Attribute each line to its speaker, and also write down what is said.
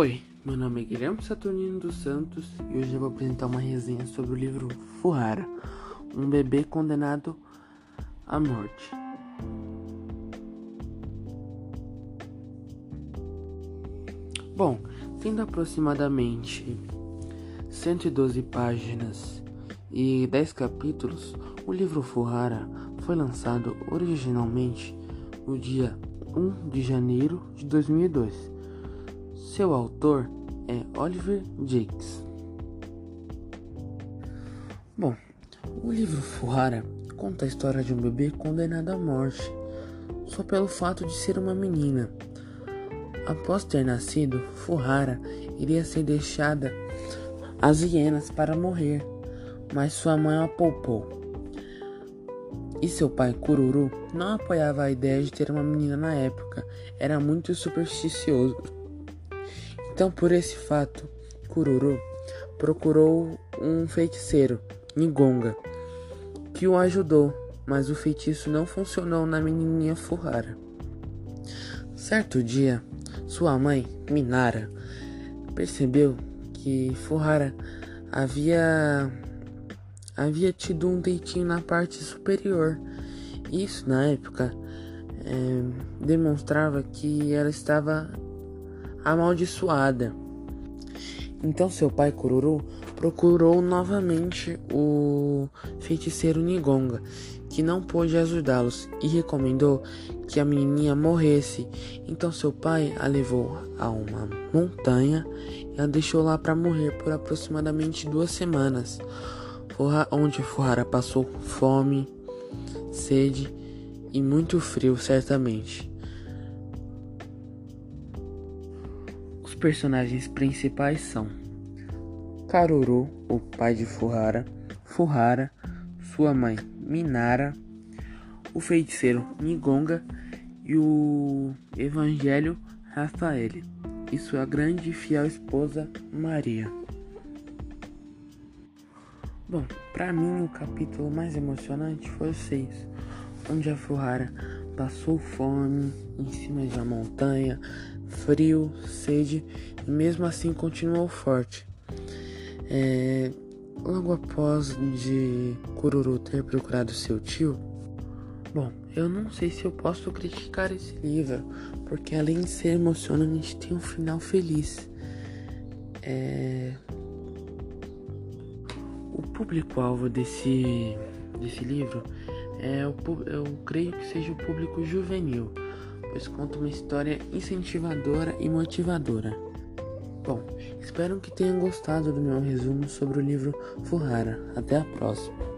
Speaker 1: Oi, meu nome é Guilherme Saturnino dos Santos e hoje eu vou apresentar uma resenha sobre o livro Furrara, um bebê condenado à morte. Bom, tendo aproximadamente 112 páginas e 10 capítulos, o livro Furrara foi lançado originalmente no dia 1 de janeiro de 2002 seu autor é Oliver Jakes. Bom, o livro Fuhara conta a história de um bebê condenado à morte só pelo fato de ser uma menina. Após ter nascido, Fuhara iria ser deixada às hienas para morrer, mas sua mãe a poupou. E seu pai, Kururu, não apoiava a ideia de ter uma menina na época, era muito supersticioso então, por esse fato, Kururu procurou um feiticeiro, Nigonga, que o ajudou, mas o feitiço não funcionou na menininha Fuhara. Certo dia, sua mãe, Minara, percebeu que Fuhara havia havia tido um deitinho na parte superior. Isso na época é, demonstrava que ela estava amaldiçoada. Então seu pai Kururu procurou novamente o feiticeiro Nigonga, que não pôde ajudá-los e recomendou que a menininha morresse. Então seu pai a levou a uma montanha e a deixou lá para morrer por aproximadamente duas semanas, onde Fuhara passou fome, sede e muito frio certamente. Personagens principais são Karuru, o pai de Fuhara, Fuhara, sua mãe Minara, o feiticeiro Nigonga e o Evangelho Rafael e sua grande e fiel esposa Maria. Bom, para mim o capítulo mais emocionante foi o 6, onde a Fuhara passou fome em cima de uma montanha, frio, sede e mesmo assim continuou forte. É, logo após de Kururu ter procurado seu tio, bom, eu não sei se eu posso criticar esse livro, porque além de ser emocionante, tem um final feliz. É, o público-alvo desse, desse livro é o, eu creio que seja o público juvenil pois conta uma história incentivadora e motivadora. Bom, espero que tenham gostado do meu resumo sobre o livro Fuhara. Até a próxima!